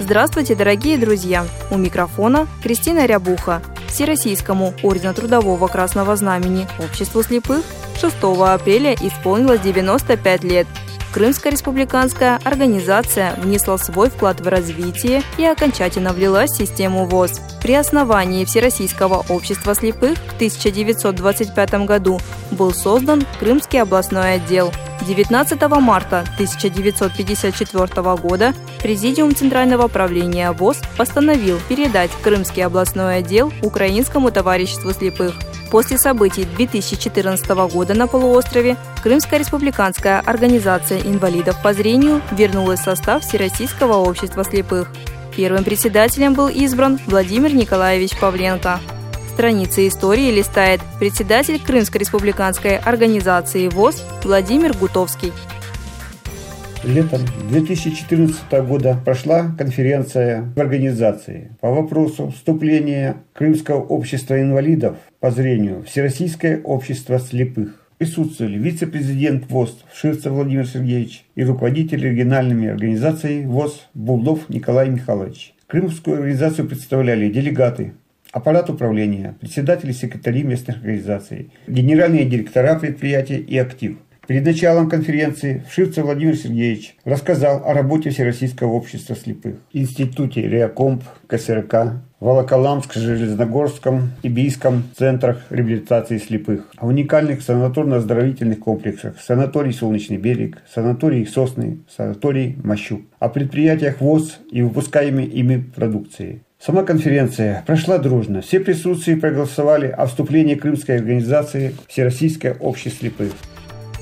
Здравствуйте, дорогие друзья! У микрофона Кристина Рябуха. Всероссийскому Ордену Трудового Красного Знамени Обществу слепых 6 апреля исполнилось 95 лет. Крымская республиканская организация внесла свой вклад в развитие и окончательно влилась в систему ВОЗ. При основании Всероссийского общества слепых в 1925 году был создан Крымский областной отдел. 19 марта 1954 года Президиум Центрального правления ВОЗ постановил передать Крымский областной отдел Украинскому товариществу слепых. После событий 2014 года на полуострове Крымская республиканская организация инвалидов по зрению вернулась в состав Всероссийского общества слепых. Первым председателем был избран Владимир Николаевич Павленко. Страницы истории листает председатель Крымской республиканской организации ВОЗ Владимир Гутовский. Летом 2014 года прошла конференция в организации по вопросу вступления Крымского общества инвалидов по зрению Всероссийское общество слепых. Присутствовали вице-президент ВОЗ Ширцев Владимир Сергеевич и руководитель региональными организаций ВОЗ Булдов Николай Михайлович. Крымскую организацию представляли делегаты аппарат управления, председатели секретари местных организаций, генеральные директора предприятия и актив – Перед началом конференции Вшивцев Владимир Сергеевич рассказал о работе Всероссийского общества слепых, Институте Реакомп, КСРК, Волоколамск-Железногорском и Бийском центрах реабилитации слепых, о уникальных санаторно-оздоровительных комплексах санаторий «Солнечный берег», санаторий «Сосны», санаторий «Мощук», о предприятиях ВОЗ и выпускаемой ими продукции. Сама конференция прошла дружно. Все присутствующие проголосовали о вступлении крымской организации Всероссийское общество слепых.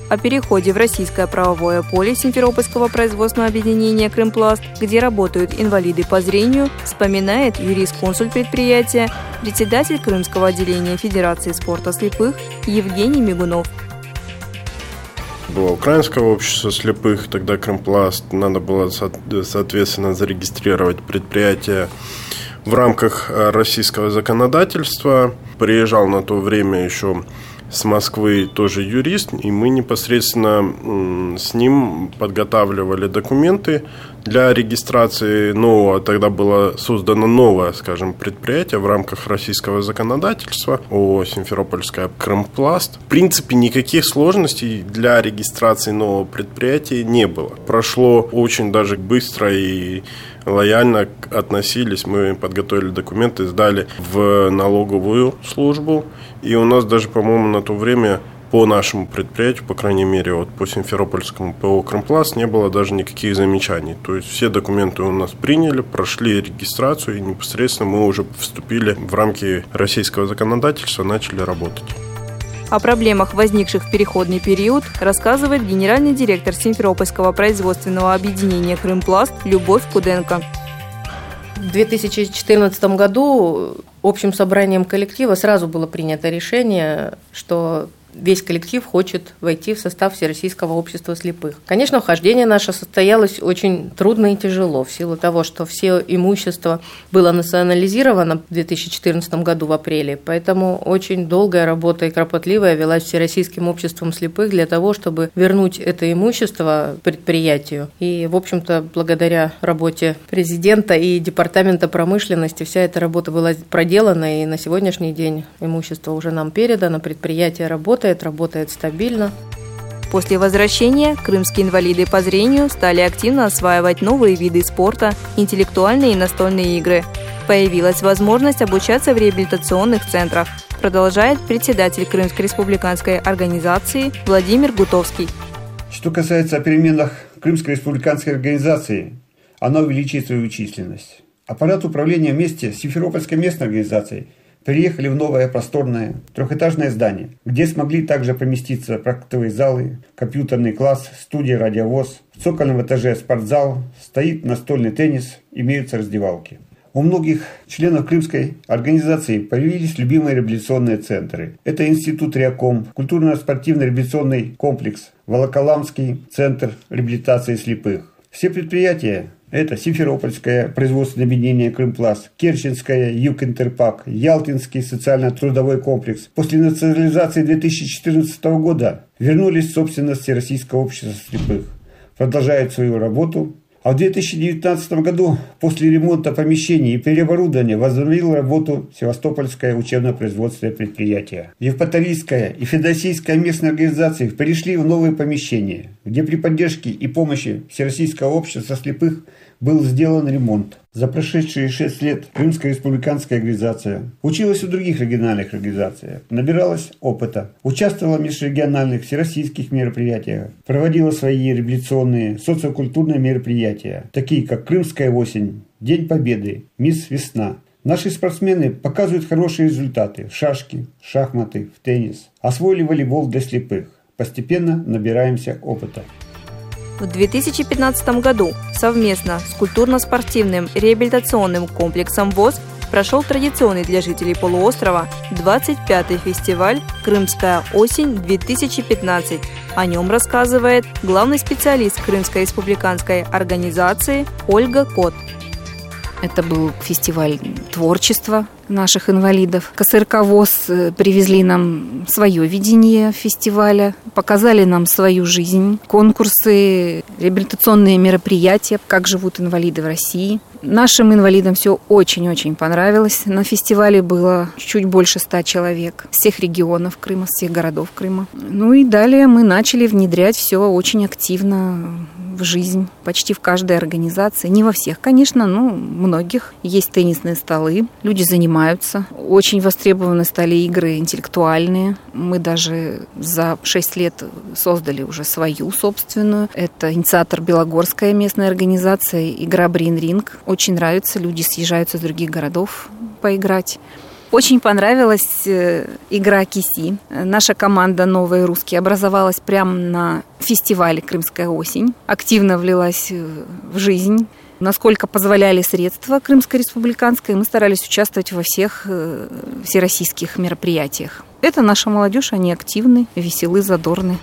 О переходе в российское правовое поле Симферопольского производственного объединения «Крымпласт», где работают инвалиды по зрению, вспоминает юрист-консуль предприятия, председатель Крымского отделения Федерации спорта слепых Евгений Мигунов было украинское общество слепых, тогда Крымпласт. Надо было, соответственно, зарегистрировать предприятие в рамках э, российского законодательства. Приезжал на то время еще с Москвы тоже юрист, и мы непосредственно с ним подготавливали документы для регистрации нового, тогда было создано новое, скажем, предприятие в рамках российского законодательства о Симферопольская Крымпласт. В принципе, никаких сложностей для регистрации нового предприятия не было. Прошло очень даже быстро и лояльно относились. Мы подготовили документы, сдали в налоговую службу. И у нас даже, по-моему, на то время по нашему предприятию, по крайней мере, вот по Симферопольскому ПО «Кромпласт» не было даже никаких замечаний. То есть все документы у нас приняли, прошли регистрацию, и непосредственно мы уже вступили в рамки российского законодательства, начали работать. О проблемах, возникших в переходный период, рассказывает генеральный директор Симферопольского производственного объединения «Крымпласт» Любовь Куденко. В 2014 году общим собранием коллектива сразу было принято решение, что весь коллектив хочет войти в состав Всероссийского общества слепых. Конечно, вхождение наше состоялось очень трудно и тяжело, в силу того, что все имущество было национализировано в 2014 году в апреле, поэтому очень долгая работа и кропотливая велась Всероссийским обществом слепых для того, чтобы вернуть это имущество предприятию. И, в общем-то, благодаря работе президента и департамента промышленности вся эта работа была проделана, и на сегодняшний день имущество уже нам передано, предприятие работает, работает, работает стабильно. После возвращения крымские инвалиды по зрению стали активно осваивать новые виды спорта, интеллектуальные и настольные игры. Появилась возможность обучаться в реабилитационных центрах, продолжает председатель Крымской республиканской организации Владимир Гутовский. Что касается о переменах Крымской республиканской организации, она увеличивает свою численность. Аппарат управления вместе с Симферопольской местной организацией переехали в новое просторное трехэтажное здание, где смогли также поместиться практовые залы, компьютерный класс, студия радиовоз. В цокольном этаже спортзал, стоит настольный теннис, имеются раздевалки. У многих членов Крымской организации появились любимые реабилитационные центры. Это Институт Реаком, культурно-спортивный реабилитационный комплекс, Волоколамский центр реабилитации слепых. Все предприятия это Симферопольское производственное объединение «Крымпласт», Керченское «Юг-Интерпак», Ялтинский социально-трудовой комплекс. После национализации 2014 года вернулись в собственность Российского общества слепых. Продолжают свою работу а в 2019 году после ремонта помещений и переоборудования возобновил работу Севастопольское учебно-производственное предприятие. Евпаторийская и Федосийская местные организации перешли в новые помещения, где при поддержке и помощи Всероссийского общества слепых был сделан ремонт. За прошедшие шесть лет Крымская республиканская организация училась у других региональных организаций, набиралась опыта, участвовала в межрегиональных всероссийских мероприятиях, проводила свои реабилитационные, социокультурные мероприятия, такие как Крымская осень, День Победы, Мисс Весна. Наши спортсмены показывают хорошие результаты в шашке, шахматы, в теннис. Освоили волейбол для слепых. Постепенно набираемся опыта. В 2015 году совместно с культурно-спортивным реабилитационным комплексом ВОЗ прошел традиционный для жителей полуострова 25-й фестиваль «Крымская осень-2015». О нем рассказывает главный специалист Крымской республиканской организации Ольга Кот. Это был фестиваль творчества наших инвалидов. КСРК ВОЗ э, привезли нам свое видение фестиваля, показали нам свою жизнь, конкурсы, реабилитационные мероприятия, как живут инвалиды в России. Нашим инвалидам все очень-очень понравилось. На фестивале было чуть больше ста человек всех регионов Крыма, всех городов Крыма. Ну и далее мы начали внедрять все очень активно в жизнь почти в каждой организации. Не во всех, конечно, но многих. Есть теннисные столы, люди занимаются. Очень востребованы стали игры интеллектуальные. Мы даже за 6 лет создали уже свою собственную. Это инициатор Белогорская местная организация, игра Брин Ринг. Очень нравится, люди съезжаются из других городов поиграть. Очень понравилась э, игра Киси. Наша команда «Новые русские» образовалась прямо на фестивале «Крымская осень». Активно влилась э, в жизнь. Насколько позволяли средства Крымской республиканской, мы старались участвовать во всех э, всероссийских мероприятиях. Это наша молодежь, они активны, веселы, задорны.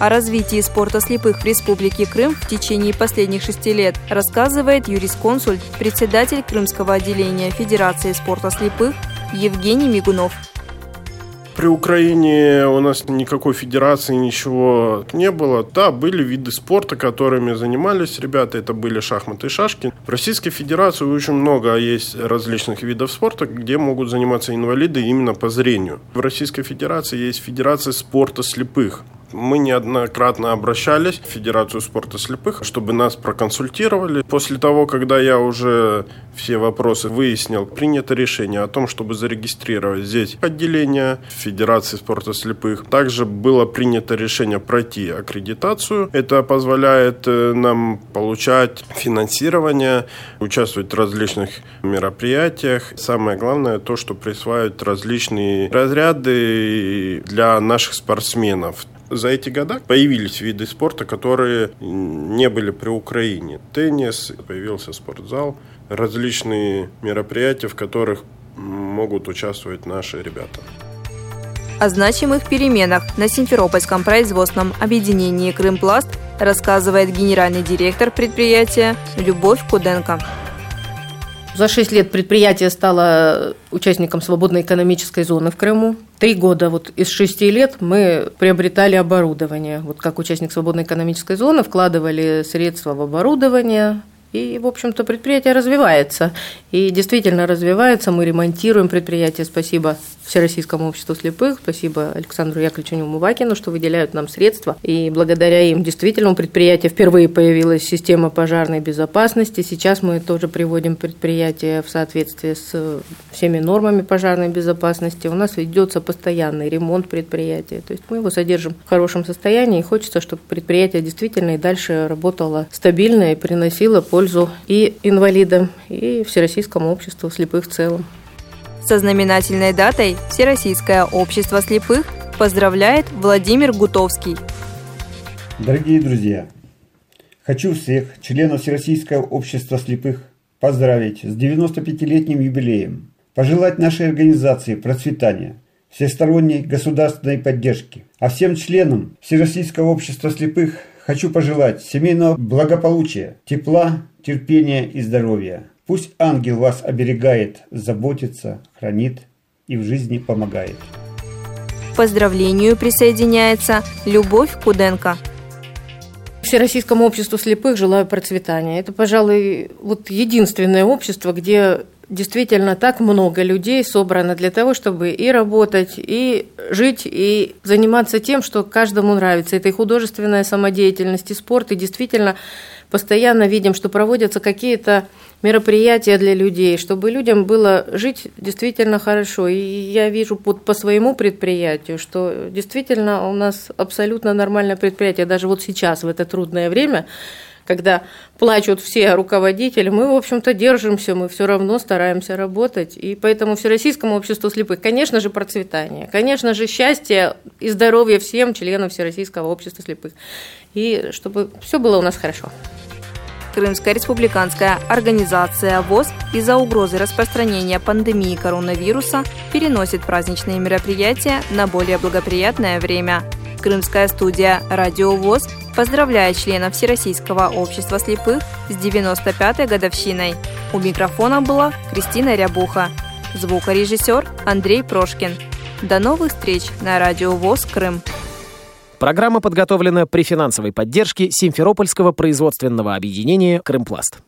О развитии спорта слепых в Республике Крым в течение последних шести лет рассказывает юрисконсульт, председатель Крымского отделения Федерации спорта слепых Евгений Мигунов. При Украине у нас никакой федерации, ничего не было. Да, были виды спорта, которыми занимались ребята. Это были шахматы и шашки. В Российской Федерации очень много есть различных видов спорта, где могут заниматься инвалиды именно по зрению. В Российской Федерации есть Федерация спорта слепых. Мы неоднократно обращались в Федерацию спорта слепых, чтобы нас проконсультировали. После того, когда я уже все вопросы выяснил, принято решение о том, чтобы зарегистрировать здесь отделение Федерации спорта слепых. Также было принято решение пройти аккредитацию. Это позволяет э, нам получать финансирование, участвовать в различных мероприятиях. Самое главное то, что присваивают различные разряды для наших спортсменов за эти года появились виды спорта, которые не были при Украине. Теннис, появился спортзал, различные мероприятия, в которых могут участвовать наши ребята. О значимых переменах на Симферопольском производственном объединении «Крымпласт» рассказывает генеральный директор предприятия Любовь Куденко. За шесть лет предприятие стало участником свободной экономической зоны в Крыму. Три года вот из шести лет мы приобретали оборудование. Вот как участник свободной экономической зоны вкладывали средства в оборудование, и, в общем-то, предприятие развивается. И действительно развивается. Мы ремонтируем предприятие. Спасибо Всероссийскому обществу слепых. Спасибо Александру Яковлевичу Мувакину, что выделяют нам средства. И благодаря им действительно у предприятия впервые появилась система пожарной безопасности. Сейчас мы тоже приводим предприятие в соответствии с всеми нормами пожарной безопасности. У нас ведется постоянный ремонт предприятия. То есть мы его содержим в хорошем состоянии. И хочется, чтобы предприятие действительно и дальше работало стабильно и приносило пользу пользу и инвалидам, и Всероссийскому обществу слепых в целом. Со знаменательной датой Всероссийское общество слепых поздравляет Владимир Гутовский. Дорогие друзья, хочу всех членов Всероссийского общества слепых поздравить с 95-летним юбилеем, пожелать нашей организации процветания, всесторонней государственной поддержки. А всем членам Всероссийского общества слепых хочу пожелать семейного благополучия, тепла, терпения и здоровья. Пусть ангел вас оберегает, заботится, хранит и в жизни помогает. К поздравлению присоединяется Любовь Куденко. Всероссийскому обществу слепых желаю процветания. Это, пожалуй, вот единственное общество, где действительно так много людей собрано для того, чтобы и работать, и жить, и заниматься тем, что каждому нравится. Это и художественная самодеятельность, и спорт, и действительно постоянно видим, что проводятся какие-то мероприятия для людей, чтобы людям было жить действительно хорошо. И я вижу по, по своему предприятию, что действительно у нас абсолютно нормальное предприятие. Даже вот сейчас, в это трудное время, когда плачут все руководители, мы, в общем-то, держимся, мы все равно стараемся работать. И поэтому Всероссийскому обществу слепых, конечно же, процветание, конечно же, счастье и здоровье всем членам Всероссийского общества слепых. И чтобы все было у нас хорошо. Крымская республиканская организация ВОЗ из-за угрозы распространения пандемии коронавируса переносит праздничные мероприятия на более благоприятное время. Крымская студия «Радио ВОЗ» поздравляет членов Всероссийского общества слепых с 95-й годовщиной. У микрофона была Кристина Рябуха, звукорежиссер Андрей Прошкин. До новых встреч на Радио ВОЗ Крым. Программа подготовлена при финансовой поддержке Симферопольского производственного объединения «Крымпласт».